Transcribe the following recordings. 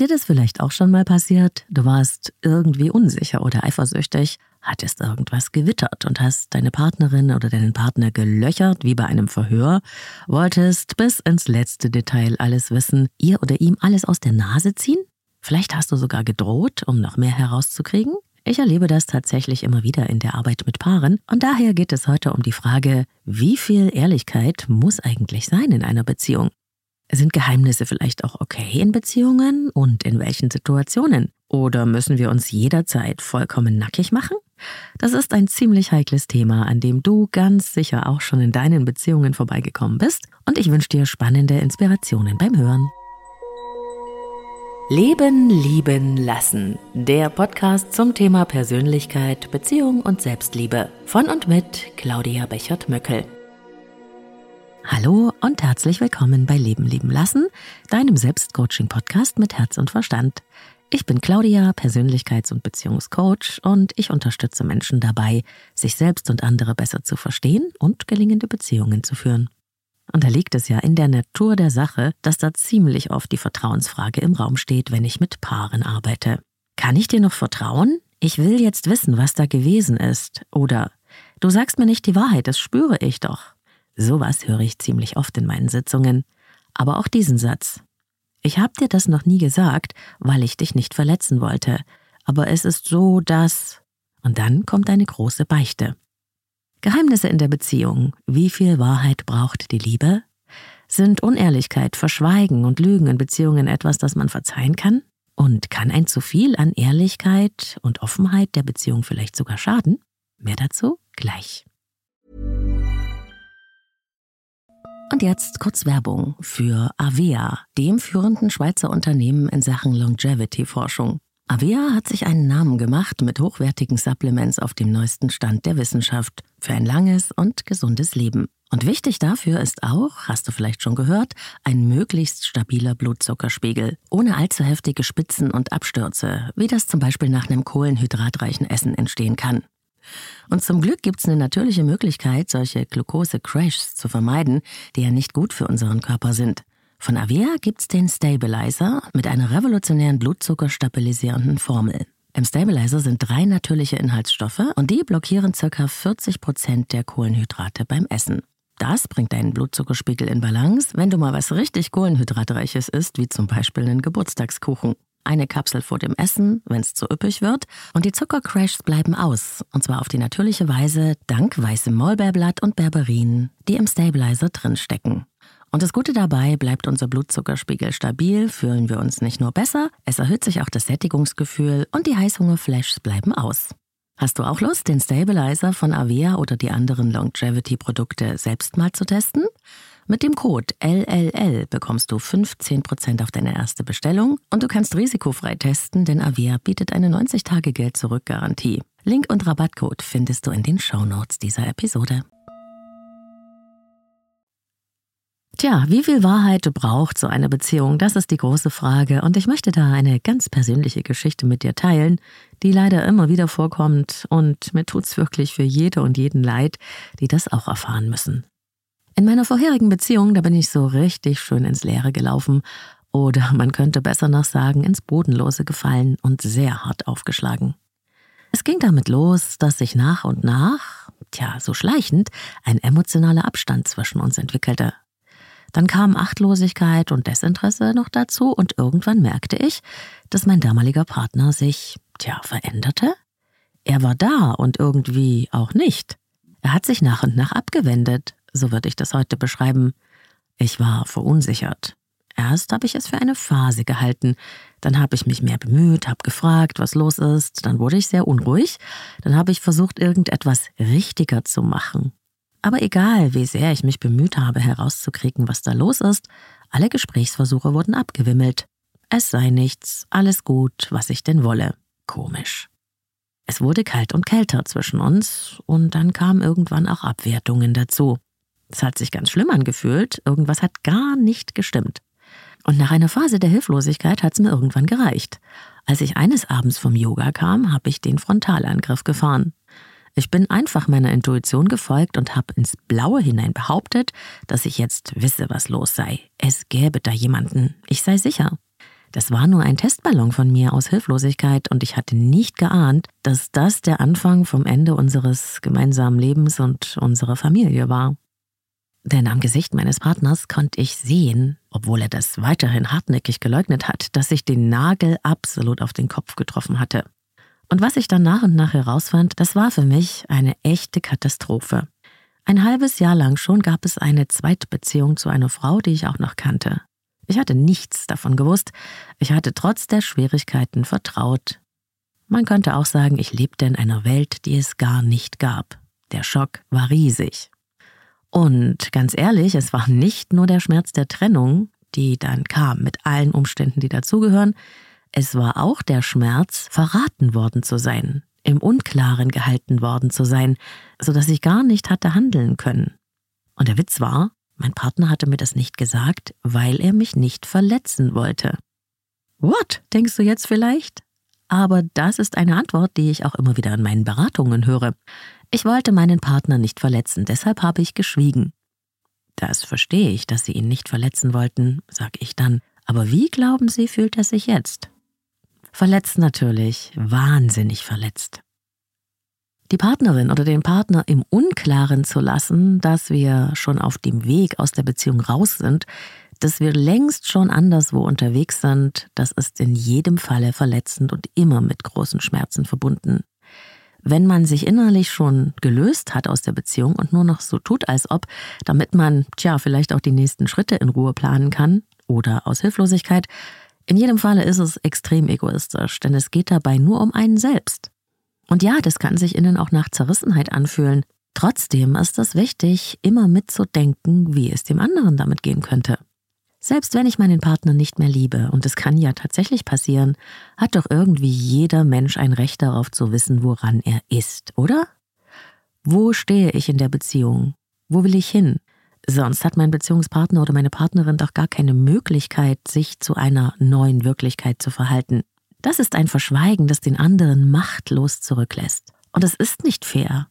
Ist dir das vielleicht auch schon mal passiert? Du warst irgendwie unsicher oder eifersüchtig, hattest irgendwas gewittert und hast deine Partnerin oder deinen Partner gelöchert wie bei einem Verhör, wolltest bis ins letzte Detail alles wissen, ihr oder ihm alles aus der Nase ziehen? Vielleicht hast du sogar gedroht, um noch mehr herauszukriegen? Ich erlebe das tatsächlich immer wieder in der Arbeit mit Paaren und daher geht es heute um die Frage, wie viel Ehrlichkeit muss eigentlich sein in einer Beziehung? Sind Geheimnisse vielleicht auch okay in Beziehungen und in welchen Situationen? Oder müssen wir uns jederzeit vollkommen nackig machen? Das ist ein ziemlich heikles Thema, an dem du ganz sicher auch schon in deinen Beziehungen vorbeigekommen bist und ich wünsche dir spannende Inspirationen beim Hören. Leben, lieben, lassen. Der Podcast zum Thema Persönlichkeit, Beziehung und Selbstliebe. Von und mit Claudia Bechert-Möckel. Hallo und herzlich willkommen bei Leben leben lassen, deinem Selbstcoaching-Podcast mit Herz und Verstand. Ich bin Claudia, Persönlichkeits- und Beziehungscoach und ich unterstütze Menschen dabei, sich selbst und andere besser zu verstehen und gelingende Beziehungen zu führen. Und da liegt es ja in der Natur der Sache, dass da ziemlich oft die Vertrauensfrage im Raum steht, wenn ich mit Paaren arbeite. Kann ich dir noch vertrauen? Ich will jetzt wissen, was da gewesen ist. Oder du sagst mir nicht die Wahrheit, das spüre ich doch. Sowas höre ich ziemlich oft in meinen Sitzungen. Aber auch diesen Satz. Ich habe dir das noch nie gesagt, weil ich dich nicht verletzen wollte. Aber es ist so, dass. Und dann kommt eine große Beichte. Geheimnisse in der Beziehung. Wie viel Wahrheit braucht die Liebe? Sind Unehrlichkeit, Verschweigen und Lügen in Beziehungen etwas, das man verzeihen kann? Und kann ein zu viel an Ehrlichkeit und Offenheit der Beziehung vielleicht sogar schaden? Mehr dazu gleich. Und jetzt kurz Werbung für Avea, dem führenden Schweizer Unternehmen in Sachen Longevity-Forschung. Avea hat sich einen Namen gemacht mit hochwertigen Supplements auf dem neuesten Stand der Wissenschaft für ein langes und gesundes Leben. Und wichtig dafür ist auch, hast du vielleicht schon gehört, ein möglichst stabiler Blutzuckerspiegel, ohne allzu heftige Spitzen und Abstürze, wie das zum Beispiel nach einem kohlenhydratreichen Essen entstehen kann. Und zum Glück gibt es eine natürliche Möglichkeit, solche Glucose-Crashs zu vermeiden, die ja nicht gut für unseren Körper sind. Von Avea gibt's den Stabilizer mit einer revolutionären blutzuckerstabilisierenden Formel. Im Stabilizer sind drei natürliche Inhaltsstoffe und die blockieren ca. 40 Prozent der Kohlenhydrate beim Essen. Das bringt deinen Blutzuckerspiegel in Balance, wenn du mal was richtig Kohlenhydratreiches isst, wie zum Beispiel einen Geburtstagskuchen eine Kapsel vor dem Essen, wenn es zu üppig wird, und die Zuckercrashs bleiben aus, und zwar auf die natürliche Weise dank weißem Maulbeerblatt und Berberin, die im Stabilizer drinstecken. Und das Gute dabei, bleibt unser Blutzuckerspiegel stabil, fühlen wir uns nicht nur besser, es erhöht sich auch das Sättigungsgefühl und die Heißhungerflashs bleiben aus. Hast du auch Lust, den Stabilizer von Avea oder die anderen Longevity-Produkte selbst mal zu testen? Mit dem Code LLL bekommst du 15% auf deine erste Bestellung und du kannst risikofrei testen, denn Avia bietet eine 90-Tage-Geld-Zurück-Garantie. Link und Rabattcode findest du in den Shownotes dieser Episode. Tja, wie viel Wahrheit braucht so eine Beziehung? Das ist die große Frage. Und ich möchte da eine ganz persönliche Geschichte mit dir teilen, die leider immer wieder vorkommt. Und mir tut's wirklich für jede und jeden leid, die das auch erfahren müssen. In meiner vorherigen Beziehung, da bin ich so richtig schön ins Leere gelaufen oder man könnte besser noch sagen, ins Bodenlose gefallen und sehr hart aufgeschlagen. Es ging damit los, dass sich nach und nach, tja, so schleichend, ein emotionaler Abstand zwischen uns entwickelte. Dann kamen Achtlosigkeit und Desinteresse noch dazu und irgendwann merkte ich, dass mein damaliger Partner sich, tja, veränderte. Er war da und irgendwie auch nicht. Er hat sich nach und nach abgewendet, so würde ich das heute beschreiben. Ich war verunsichert. Erst habe ich es für eine Phase gehalten, dann habe ich mich mehr bemüht, habe gefragt, was los ist, dann wurde ich sehr unruhig, dann habe ich versucht, irgendetwas richtiger zu machen. Aber egal, wie sehr ich mich bemüht habe, herauszukriegen, was da los ist, alle Gesprächsversuche wurden abgewimmelt. Es sei nichts, alles gut, was ich denn wolle. Komisch. Es wurde kalt und kälter zwischen uns, und dann kamen irgendwann auch Abwertungen dazu. Es hat sich ganz schlimm angefühlt, irgendwas hat gar nicht gestimmt. Und nach einer Phase der Hilflosigkeit hat es mir irgendwann gereicht. Als ich eines Abends vom Yoga kam, habe ich den Frontalangriff gefahren. Ich bin einfach meiner Intuition gefolgt und habe ins Blaue hinein behauptet, dass ich jetzt wisse, was los sei. Es gäbe da jemanden, ich sei sicher. Das war nur ein Testballon von mir aus Hilflosigkeit und ich hatte nicht geahnt, dass das der Anfang vom Ende unseres gemeinsamen Lebens und unserer Familie war. Denn am Gesicht meines Partners konnte ich sehen, obwohl er das weiterhin hartnäckig geleugnet hat, dass ich den Nagel absolut auf den Kopf getroffen hatte. Und was ich dann nach und nach herausfand, das war für mich eine echte Katastrophe. Ein halbes Jahr lang schon gab es eine Zweitbeziehung zu einer Frau, die ich auch noch kannte. Ich hatte nichts davon gewusst, ich hatte trotz der Schwierigkeiten vertraut. Man könnte auch sagen, ich lebte in einer Welt, die es gar nicht gab. Der Schock war riesig. Und ganz ehrlich, es war nicht nur der Schmerz der Trennung, die dann kam mit allen Umständen, die dazugehören, es war auch der Schmerz, verraten worden zu sein, im Unklaren gehalten worden zu sein, so dass ich gar nicht hatte handeln können. Und der Witz war, mein Partner hatte mir das nicht gesagt, weil er mich nicht verletzen wollte. What, denkst du jetzt vielleicht? Aber das ist eine Antwort, die ich auch immer wieder in meinen Beratungen höre. Ich wollte meinen Partner nicht verletzen, deshalb habe ich geschwiegen. Das verstehe ich, dass Sie ihn nicht verletzen wollten, sag ich dann. Aber wie glauben Sie, fühlt er sich jetzt? Verletzt natürlich, wahnsinnig verletzt. Die Partnerin oder den Partner im Unklaren zu lassen, dass wir schon auf dem Weg aus der Beziehung raus sind, dass wir längst schon anderswo unterwegs sind, das ist in jedem Falle verletzend und immer mit großen Schmerzen verbunden. Wenn man sich innerlich schon gelöst hat aus der Beziehung und nur noch so tut, als ob, damit man, tja, vielleicht auch die nächsten Schritte in Ruhe planen kann oder aus Hilflosigkeit, in jedem Falle ist es extrem egoistisch, denn es geht dabei nur um einen selbst. Und ja, das kann sich innen auch nach Zerrissenheit anfühlen. Trotzdem ist es wichtig, immer mitzudenken, wie es dem anderen damit gehen könnte. Selbst wenn ich meinen Partner nicht mehr liebe, und es kann ja tatsächlich passieren, hat doch irgendwie jeder Mensch ein Recht darauf zu wissen, woran er ist, oder? Wo stehe ich in der Beziehung? Wo will ich hin? Sonst hat mein Beziehungspartner oder meine Partnerin doch gar keine Möglichkeit, sich zu einer neuen Wirklichkeit zu verhalten. Das ist ein Verschweigen, das den anderen machtlos zurücklässt. Und es ist nicht fair.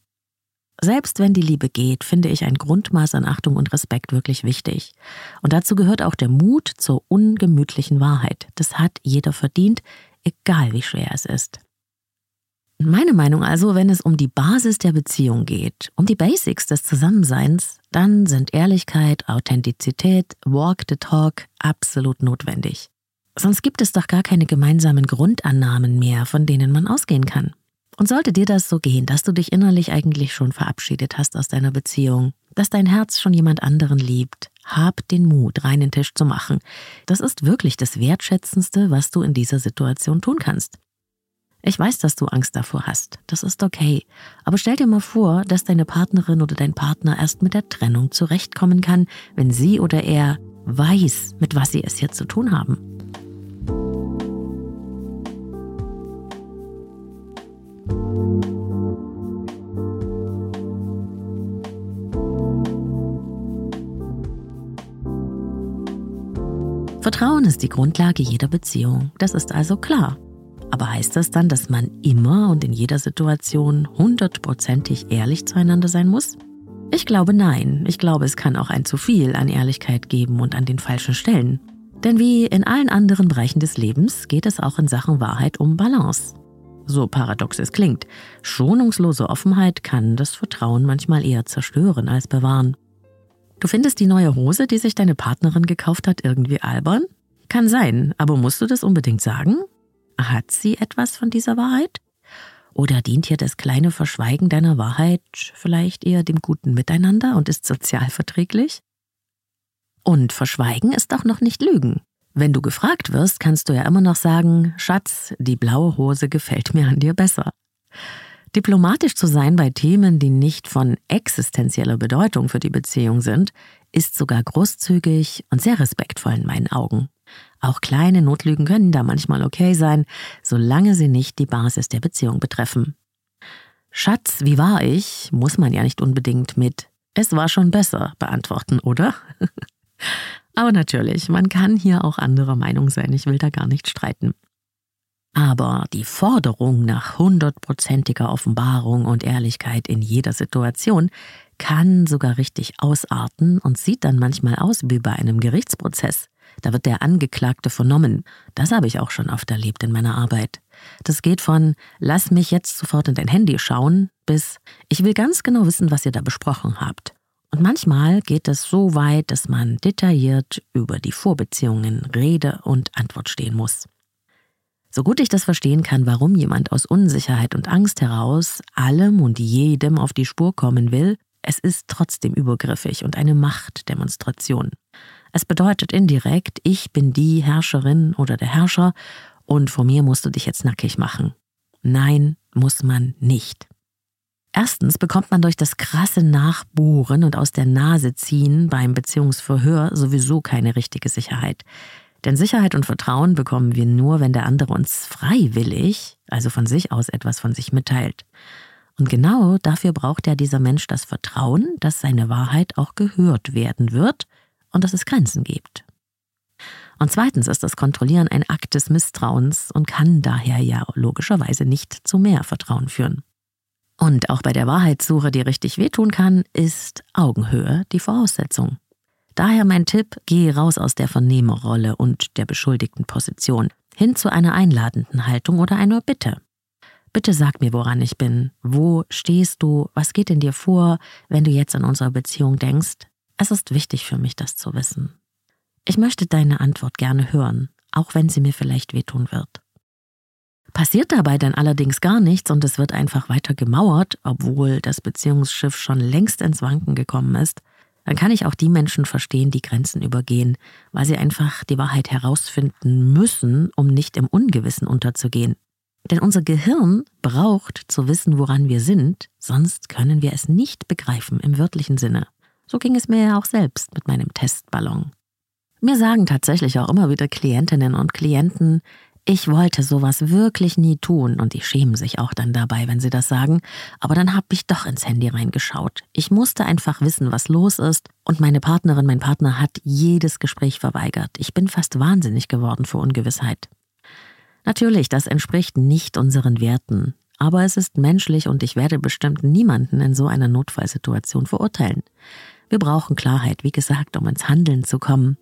Selbst wenn die Liebe geht, finde ich ein Grundmaß an Achtung und Respekt wirklich wichtig. Und dazu gehört auch der Mut zur ungemütlichen Wahrheit. Das hat jeder verdient, egal wie schwer es ist. Meine Meinung also, wenn es um die Basis der Beziehung geht, um die Basics des Zusammenseins, dann sind Ehrlichkeit, Authentizität, Walk the Talk absolut notwendig. Sonst gibt es doch gar keine gemeinsamen Grundannahmen mehr, von denen man ausgehen kann. Und sollte dir das so gehen, dass du dich innerlich eigentlich schon verabschiedet hast aus deiner Beziehung, dass dein Herz schon jemand anderen liebt, hab den Mut, reinen Tisch zu machen. Das ist wirklich das Wertschätzendste, was du in dieser Situation tun kannst. Ich weiß, dass du Angst davor hast. Das ist okay. Aber stell dir mal vor, dass deine Partnerin oder dein Partner erst mit der Trennung zurechtkommen kann, wenn sie oder er weiß, mit was sie es jetzt zu tun haben. Vertrauen ist die Grundlage jeder Beziehung. Das ist also klar. Aber heißt das dann, dass man immer und in jeder Situation hundertprozentig ehrlich zueinander sein muss? Ich glaube nein. Ich glaube, es kann auch ein zu viel an Ehrlichkeit geben und an den falschen Stellen. Denn wie in allen anderen Bereichen des Lebens geht es auch in Sachen Wahrheit um Balance. So paradox es klingt, schonungslose Offenheit kann das Vertrauen manchmal eher zerstören als bewahren. Du findest die neue Hose, die sich deine Partnerin gekauft hat, irgendwie albern? Kann sein, aber musst du das unbedingt sagen? Hat sie etwas von dieser Wahrheit? Oder dient hier das kleine Verschweigen deiner Wahrheit vielleicht eher dem guten Miteinander und ist sozial verträglich? Und Verschweigen ist auch noch nicht Lügen. Wenn du gefragt wirst, kannst du ja immer noch sagen, Schatz, die blaue Hose gefällt mir an dir besser. Diplomatisch zu sein bei Themen, die nicht von existenzieller Bedeutung für die Beziehung sind, ist sogar großzügig und sehr respektvoll in meinen Augen. Auch kleine Notlügen können da manchmal okay sein, solange sie nicht die Basis der Beziehung betreffen. Schatz, wie war ich? muss man ja nicht unbedingt mit Es war schon besser beantworten, oder? Aber natürlich, man kann hier auch anderer Meinung sein, ich will da gar nicht streiten. Aber die Forderung nach hundertprozentiger Offenbarung und Ehrlichkeit in jeder Situation kann sogar richtig ausarten und sieht dann manchmal aus wie bei einem Gerichtsprozess. Da wird der Angeklagte vernommen. Das habe ich auch schon oft erlebt in meiner Arbeit. Das geht von Lass mich jetzt sofort in dein Handy schauen bis Ich will ganz genau wissen, was ihr da besprochen habt. Und manchmal geht es so weit, dass man detailliert über die Vorbeziehungen Rede und Antwort stehen muss. So gut ich das verstehen kann, warum jemand aus Unsicherheit und Angst heraus allem und jedem auf die Spur kommen will, es ist trotzdem übergriffig und eine Machtdemonstration. Es bedeutet indirekt, ich bin die Herrscherin oder der Herrscher und vor mir musst du dich jetzt nackig machen. Nein, muss man nicht. Erstens bekommt man durch das krasse Nachbohren und aus der Nase ziehen beim Beziehungsverhör sowieso keine richtige Sicherheit. Denn Sicherheit und Vertrauen bekommen wir nur, wenn der andere uns freiwillig, also von sich aus etwas von sich mitteilt. Und genau dafür braucht ja dieser Mensch das Vertrauen, dass seine Wahrheit auch gehört werden wird und dass es Grenzen gibt. Und zweitens ist das Kontrollieren ein Akt des Misstrauens und kann daher ja logischerweise nicht zu mehr Vertrauen führen. Und auch bei der Wahrheitssuche, die richtig wehtun kann, ist Augenhöhe die Voraussetzung. Daher mein Tipp, gehe raus aus der Vernehmerrolle und der beschuldigten Position hin zu einer einladenden Haltung oder einer Bitte. Bitte sag mir, woran ich bin. Wo stehst du? Was geht in dir vor, wenn du jetzt an unsere Beziehung denkst? Es ist wichtig für mich, das zu wissen. Ich möchte deine Antwort gerne hören, auch wenn sie mir vielleicht wehtun wird. Passiert dabei dann allerdings gar nichts und es wird einfach weiter gemauert, obwohl das Beziehungsschiff schon längst ins Wanken gekommen ist, dann kann ich auch die Menschen verstehen, die Grenzen übergehen, weil sie einfach die Wahrheit herausfinden müssen, um nicht im Ungewissen unterzugehen. Denn unser Gehirn braucht zu wissen, woran wir sind, sonst können wir es nicht begreifen im wörtlichen Sinne. So ging es mir ja auch selbst mit meinem Testballon. Mir sagen tatsächlich auch immer wieder Klientinnen und Klienten, ich wollte sowas wirklich nie tun und die schämen sich auch dann dabei, wenn sie das sagen, aber dann habe ich doch ins Handy reingeschaut. Ich musste einfach wissen, was los ist und meine Partnerin, mein Partner hat jedes Gespräch verweigert. Ich bin fast wahnsinnig geworden vor Ungewissheit. Natürlich, das entspricht nicht unseren Werten, aber es ist menschlich und ich werde bestimmt niemanden in so einer Notfallsituation verurteilen. Wir brauchen Klarheit, wie gesagt, um ins Handeln zu kommen.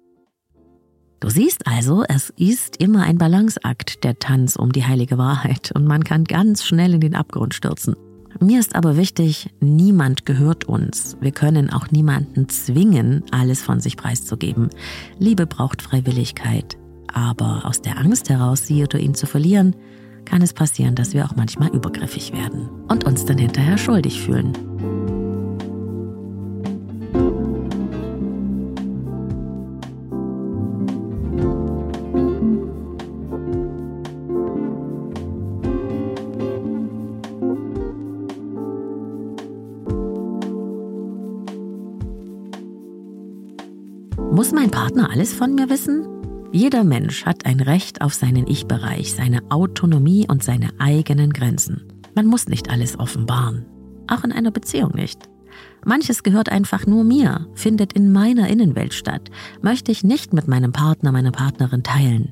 Du siehst also, es ist immer ein Balanceakt, der Tanz um die heilige Wahrheit, und man kann ganz schnell in den Abgrund stürzen. Mir ist aber wichtig, niemand gehört uns. Wir können auch niemanden zwingen, alles von sich preiszugeben. Liebe braucht Freiwilligkeit. Aber aus der Angst heraus, sie oder ihn zu verlieren, kann es passieren, dass wir auch manchmal übergriffig werden und uns dann hinterher schuldig fühlen. Alles von mir wissen? Jeder Mensch hat ein Recht auf seinen Ich-Bereich, seine Autonomie und seine eigenen Grenzen. Man muss nicht alles offenbaren. Auch in einer Beziehung nicht. Manches gehört einfach nur mir, findet in meiner Innenwelt statt, möchte ich nicht mit meinem Partner, meiner Partnerin teilen.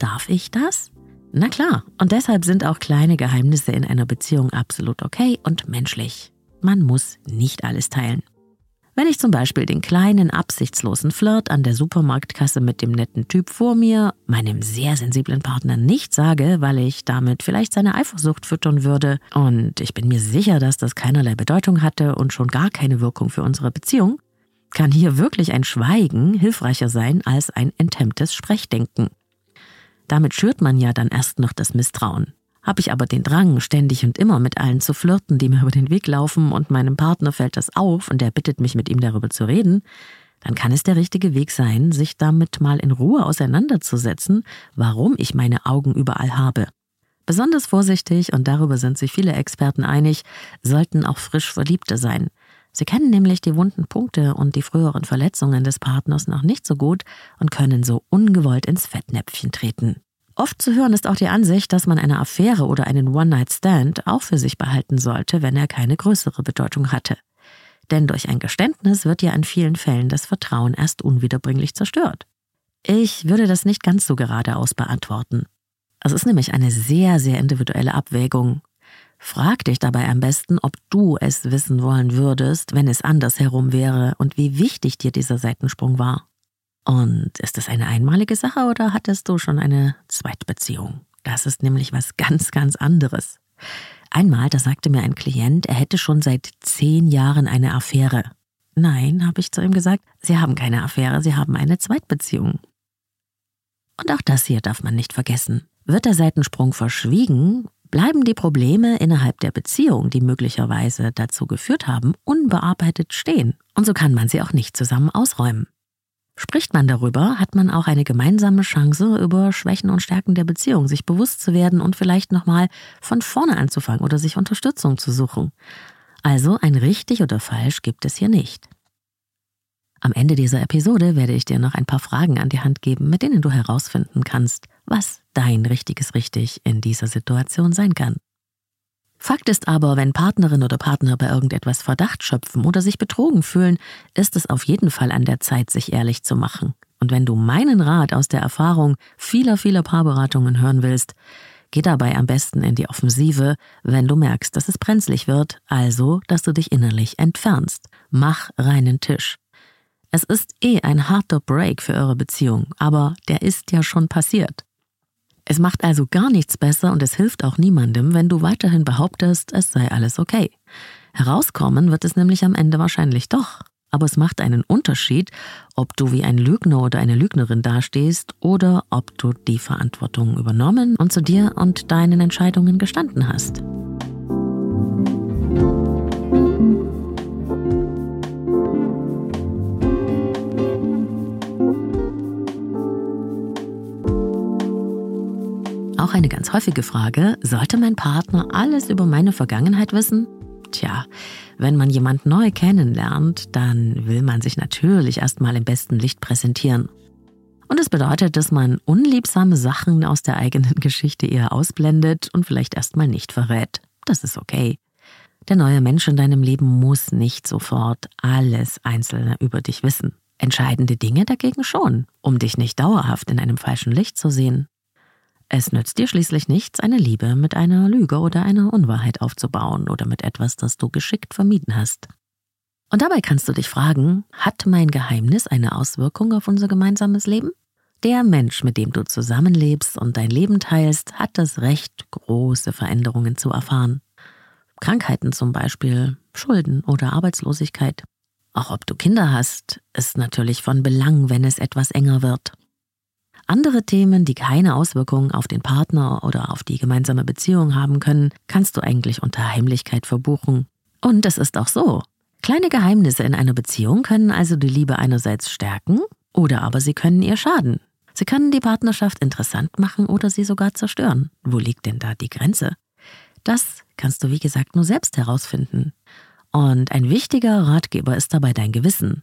Darf ich das? Na klar, und deshalb sind auch kleine Geheimnisse in einer Beziehung absolut okay und menschlich. Man muss nicht alles teilen. Wenn ich zum Beispiel den kleinen, absichtslosen Flirt an der Supermarktkasse mit dem netten Typ vor mir, meinem sehr sensiblen Partner nicht sage, weil ich damit vielleicht seine Eifersucht füttern würde, und ich bin mir sicher, dass das keinerlei Bedeutung hatte und schon gar keine Wirkung für unsere Beziehung, kann hier wirklich ein Schweigen hilfreicher sein als ein enthemmtes Sprechdenken. Damit schürt man ja dann erst noch das Misstrauen. Habe ich aber den Drang, ständig und immer mit allen zu flirten, die mir über den Weg laufen, und meinem Partner fällt das auf und er bittet mich, mit ihm darüber zu reden, dann kann es der richtige Weg sein, sich damit mal in Ruhe auseinanderzusetzen, warum ich meine Augen überall habe. Besonders vorsichtig, und darüber sind sich viele Experten einig, sollten auch frisch Verliebte sein. Sie kennen nämlich die wunden Punkte und die früheren Verletzungen des Partners noch nicht so gut und können so ungewollt ins Fettnäpfchen treten. Oft zu hören ist auch die Ansicht, dass man eine Affäre oder einen One-Night-Stand auch für sich behalten sollte, wenn er keine größere Bedeutung hatte. Denn durch ein Geständnis wird ja in vielen Fällen das Vertrauen erst unwiederbringlich zerstört. Ich würde das nicht ganz so geradeaus beantworten. Es ist nämlich eine sehr, sehr individuelle Abwägung. Frag dich dabei am besten, ob du es wissen wollen würdest, wenn es andersherum wäre und wie wichtig dir dieser Seitensprung war. Und ist das eine einmalige Sache oder hattest du schon eine Zweitbeziehung? Das ist nämlich was ganz, ganz anderes. Einmal, da sagte mir ein Klient, er hätte schon seit zehn Jahren eine Affäre. Nein, habe ich zu ihm gesagt, Sie haben keine Affäre, Sie haben eine Zweitbeziehung. Und auch das hier darf man nicht vergessen. Wird der Seitensprung verschwiegen, bleiben die Probleme innerhalb der Beziehung, die möglicherweise dazu geführt haben, unbearbeitet stehen. Und so kann man sie auch nicht zusammen ausräumen. Spricht man darüber, hat man auch eine gemeinsame Chance, über Schwächen und Stärken der Beziehung sich bewusst zu werden und vielleicht nochmal von vorne anzufangen oder sich Unterstützung zu suchen. Also ein richtig oder falsch gibt es hier nicht. Am Ende dieser Episode werde ich dir noch ein paar Fragen an die Hand geben, mit denen du herausfinden kannst, was dein richtiges Richtig in dieser Situation sein kann. Fakt ist aber, wenn Partnerin oder Partner bei irgendetwas Verdacht schöpfen oder sich betrogen fühlen, ist es auf jeden Fall an der Zeit, sich ehrlich zu machen. Und wenn du meinen Rat aus der Erfahrung vieler, vieler Paarberatungen hören willst, geh dabei am besten in die Offensive, wenn du merkst, dass es brenzlig wird, also, dass du dich innerlich entfernst. Mach reinen Tisch. Es ist eh ein harter Break für eure Beziehung, aber der ist ja schon passiert. Es macht also gar nichts besser und es hilft auch niemandem, wenn du weiterhin behauptest, es sei alles okay. Herauskommen wird es nämlich am Ende wahrscheinlich doch. Aber es macht einen Unterschied, ob du wie ein Lügner oder eine Lügnerin dastehst oder ob du die Verantwortung übernommen und zu dir und deinen Entscheidungen gestanden hast. Auch eine ganz häufige Frage, sollte mein Partner alles über meine Vergangenheit wissen? Tja, wenn man jemand neu kennenlernt, dann will man sich natürlich erstmal im besten Licht präsentieren. Und es bedeutet, dass man unliebsame Sachen aus der eigenen Geschichte eher ausblendet und vielleicht erstmal nicht verrät. Das ist okay. Der neue Mensch in deinem Leben muss nicht sofort alles Einzelne über dich wissen. Entscheidende Dinge dagegen schon, um dich nicht dauerhaft in einem falschen Licht zu sehen. Es nützt dir schließlich nichts, eine Liebe mit einer Lüge oder einer Unwahrheit aufzubauen oder mit etwas, das du geschickt vermieden hast. Und dabei kannst du dich fragen, hat mein Geheimnis eine Auswirkung auf unser gemeinsames Leben? Der Mensch, mit dem du zusammenlebst und dein Leben teilst, hat das Recht, große Veränderungen zu erfahren. Krankheiten zum Beispiel, Schulden oder Arbeitslosigkeit. Auch ob du Kinder hast, ist natürlich von Belang, wenn es etwas enger wird. Andere Themen, die keine Auswirkungen auf den Partner oder auf die gemeinsame Beziehung haben können, kannst du eigentlich unter Heimlichkeit verbuchen. Und es ist auch so. Kleine Geheimnisse in einer Beziehung können also die Liebe einerseits stärken oder aber sie können ihr schaden. Sie können die Partnerschaft interessant machen oder sie sogar zerstören. Wo liegt denn da die Grenze? Das kannst du, wie gesagt, nur selbst herausfinden. Und ein wichtiger Ratgeber ist dabei dein Gewissen.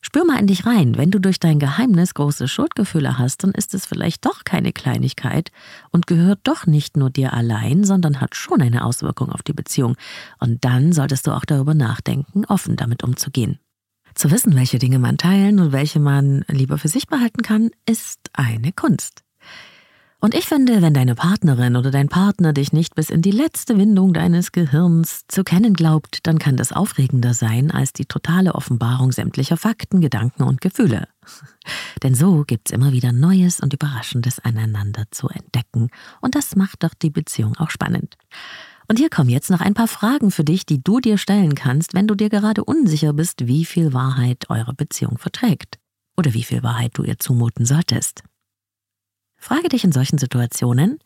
Spür mal in dich rein. Wenn du durch dein Geheimnis große Schuldgefühle hast, dann ist es vielleicht doch keine Kleinigkeit und gehört doch nicht nur dir allein, sondern hat schon eine Auswirkung auf die Beziehung. Und dann solltest du auch darüber nachdenken, offen damit umzugehen. Zu wissen, welche Dinge man teilen und welche man lieber für sich behalten kann, ist eine Kunst. Und ich finde, wenn deine Partnerin oder dein Partner dich nicht bis in die letzte Windung deines Gehirns zu kennen glaubt, dann kann das aufregender sein als die totale Offenbarung sämtlicher Fakten, Gedanken und Gefühle. Denn so gibt's immer wieder Neues und Überraschendes aneinander zu entdecken. Und das macht doch die Beziehung auch spannend. Und hier kommen jetzt noch ein paar Fragen für dich, die du dir stellen kannst, wenn du dir gerade unsicher bist, wie viel Wahrheit eure Beziehung verträgt. Oder wie viel Wahrheit du ihr zumuten solltest. Frage dich in solchen Situationen,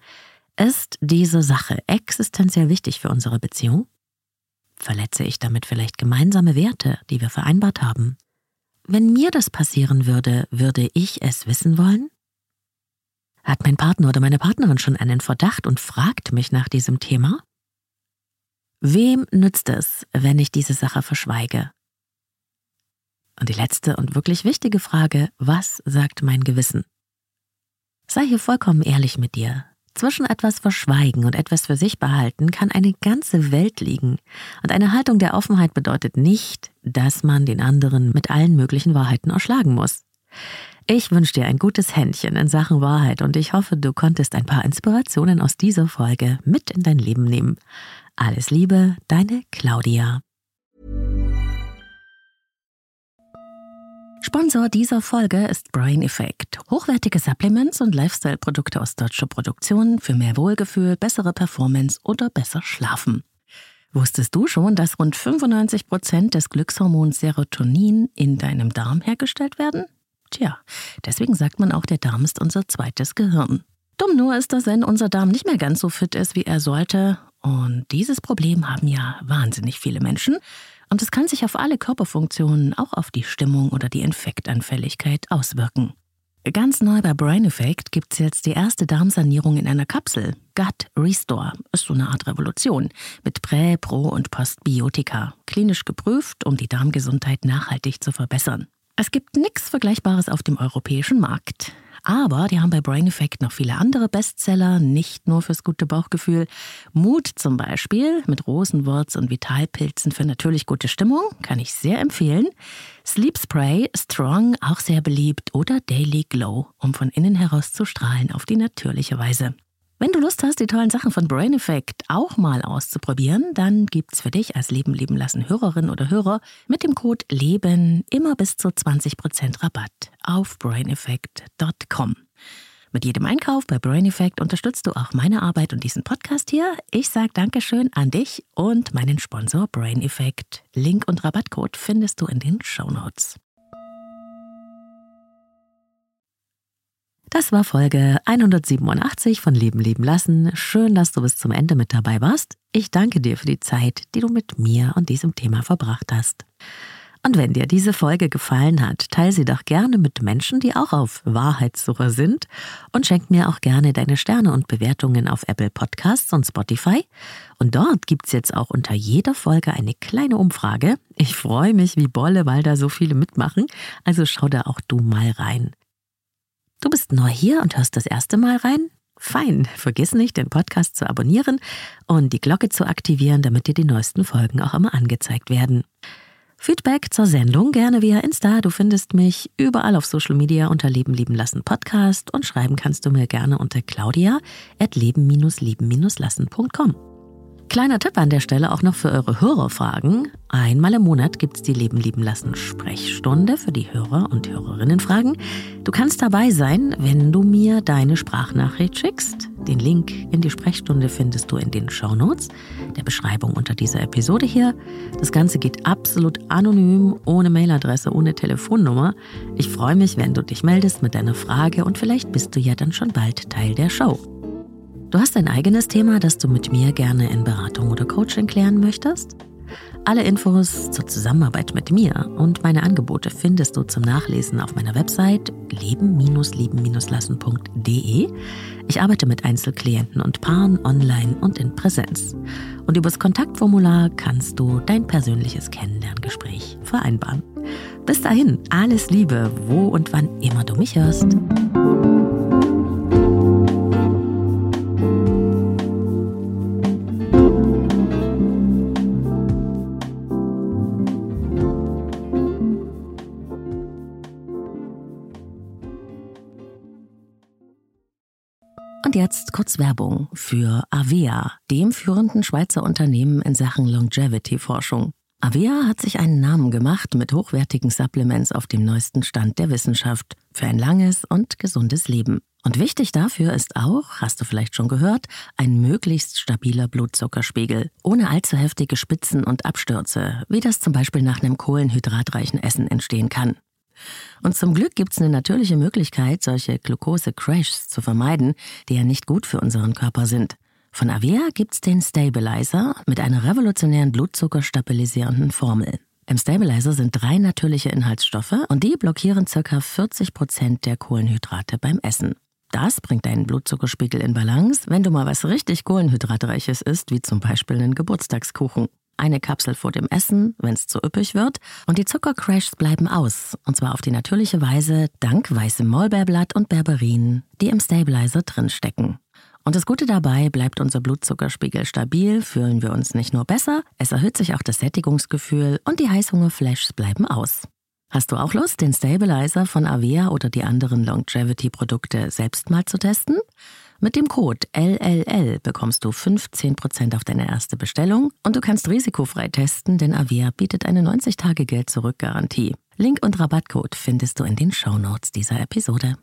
ist diese Sache existenziell wichtig für unsere Beziehung? Verletze ich damit vielleicht gemeinsame Werte, die wir vereinbart haben? Wenn mir das passieren würde, würde ich es wissen wollen? Hat mein Partner oder meine Partnerin schon einen Verdacht und fragt mich nach diesem Thema? Wem nützt es, wenn ich diese Sache verschweige? Und die letzte und wirklich wichtige Frage, was sagt mein Gewissen? Sei hier vollkommen ehrlich mit dir. Zwischen etwas verschweigen und etwas für sich behalten kann eine ganze Welt liegen. Und eine Haltung der Offenheit bedeutet nicht, dass man den anderen mit allen möglichen Wahrheiten erschlagen muss. Ich wünsche dir ein gutes Händchen in Sachen Wahrheit und ich hoffe, du konntest ein paar Inspirationen aus dieser Folge mit in dein Leben nehmen. Alles Liebe, deine Claudia. Sponsor dieser Folge ist Brain Effect. Hochwertige Supplements und Lifestyle-Produkte aus deutscher Produktion für mehr Wohlgefühl, bessere Performance oder besser Schlafen. Wusstest du schon, dass rund 95 Prozent des Glückshormons Serotonin in deinem Darm hergestellt werden? Tja, deswegen sagt man auch, der Darm ist unser zweites Gehirn. Dumm nur ist, dass wenn unser Darm nicht mehr ganz so fit ist, wie er sollte. Und dieses Problem haben ja wahnsinnig viele Menschen. Und es kann sich auf alle Körperfunktionen, auch auf die Stimmung oder die Infektanfälligkeit auswirken. Ganz neu bei Brain Effect gibt es jetzt die erste Darmsanierung in einer Kapsel. Gut Restore ist so eine Art Revolution mit Prä-, Pro- und Postbiotika. Klinisch geprüft, um die Darmgesundheit nachhaltig zu verbessern. Es gibt nichts Vergleichbares auf dem europäischen Markt. Aber die haben bei Brain Effect noch viele andere Bestseller, nicht nur fürs gute Bauchgefühl. Mut zum Beispiel mit Rosenwurz und Vitalpilzen für natürlich gute Stimmung, kann ich sehr empfehlen. Sleep Spray, Strong, auch sehr beliebt. Oder Daily Glow, um von innen heraus zu strahlen auf die natürliche Weise. Wenn du Lust hast, die tollen Sachen von Brain Effect auch mal auszuprobieren, dann gibt's für dich als Leben leben lassen Hörerin oder Hörer mit dem Code LEBEN immer bis zu 20% Rabatt auf braineffect.com. Mit jedem Einkauf bei Brain Effect unterstützt du auch meine Arbeit und diesen Podcast hier. Ich sage Dankeschön an dich und meinen Sponsor Brain Effect. Link und Rabattcode findest du in den Show Notes. Das war Folge 187 von Leben leben lassen. Schön, dass du bis zum Ende mit dabei warst. Ich danke dir für die Zeit, die du mit mir und diesem Thema verbracht hast. Und wenn dir diese Folge gefallen hat, teile sie doch gerne mit Menschen, die auch auf Wahrheitssuche sind und schenk mir auch gerne deine Sterne und Bewertungen auf Apple Podcasts und Spotify. Und dort gibt's jetzt auch unter jeder Folge eine kleine Umfrage. Ich freue mich wie Bolle, weil da so viele mitmachen. Also schau da auch du mal rein. Du bist neu hier und hörst das erste Mal rein? Fein, vergiss nicht, den Podcast zu abonnieren und die Glocke zu aktivieren, damit dir die neuesten Folgen auch immer angezeigt werden. Feedback zur Sendung gerne via Insta. Du findest mich überall auf Social Media unter Leben lieben lassen Podcast und schreiben kannst du mir gerne unter claudia at leben-lieben-lassen.com. Kleiner Tipp an der Stelle auch noch für eure Hörerfragen. Einmal im Monat gibt es die Leben lieben lassen Sprechstunde für die Hörer und Hörerinnenfragen. Du kannst dabei sein, wenn du mir deine Sprachnachricht schickst. Den Link in die Sprechstunde findest du in den Show Notes, der Beschreibung unter dieser Episode hier. Das Ganze geht absolut anonym, ohne Mailadresse, ohne Telefonnummer. Ich freue mich, wenn du dich meldest mit deiner Frage und vielleicht bist du ja dann schon bald Teil der Show. Du hast ein eigenes Thema, das du mit mir gerne in Beratung oder Coaching klären möchtest? Alle Infos zur Zusammenarbeit mit mir und meine Angebote findest du zum Nachlesen auf meiner Website leben-lieben-lassen.de. Ich arbeite mit Einzelklienten und Paaren online und in Präsenz. Und übers Kontaktformular kannst du dein persönliches Kennenlerngespräch vereinbaren. Bis dahin, alles Liebe, wo und wann immer du mich hörst. Und jetzt kurz Werbung für Avea, dem führenden Schweizer Unternehmen in Sachen Longevity-Forschung. Avea hat sich einen Namen gemacht mit hochwertigen Supplements auf dem neuesten Stand der Wissenschaft für ein langes und gesundes Leben. Und wichtig dafür ist auch, hast du vielleicht schon gehört, ein möglichst stabiler Blutzuckerspiegel, ohne allzu heftige Spitzen und Abstürze, wie das zum Beispiel nach einem kohlenhydratreichen Essen entstehen kann. Und zum Glück gibt es eine natürliche Möglichkeit, solche Glucose-Crashs zu vermeiden, die ja nicht gut für unseren Körper sind. Von Avea gibt's den Stabilizer mit einer revolutionären blutzuckerstabilisierenden Formel. Im Stabilizer sind drei natürliche Inhaltsstoffe und die blockieren ca. 40 Prozent der Kohlenhydrate beim Essen. Das bringt deinen Blutzuckerspiegel in Balance, wenn du mal was richtig Kohlenhydratreiches isst, wie zum Beispiel einen Geburtstagskuchen eine Kapsel vor dem Essen, wenn es zu üppig wird, und die Zuckercrashs bleiben aus, und zwar auf die natürliche Weise dank weißem Maulbeerblatt und Berberin, die im Stabilizer drinstecken. Und das Gute dabei bleibt unser Blutzuckerspiegel stabil, fühlen wir uns nicht nur besser, es erhöht sich auch das Sättigungsgefühl und die Heißhungerflashs bleiben aus. Hast du auch Lust, den Stabilizer von Avea oder die anderen Longevity-Produkte selbst mal zu testen? Mit dem Code LLL bekommst du 15% auf deine erste Bestellung und du kannst risikofrei testen, denn Avia bietet eine 90-Tage-Geld-Zurück-Garantie. Link und Rabattcode findest du in den Shownotes dieser Episode.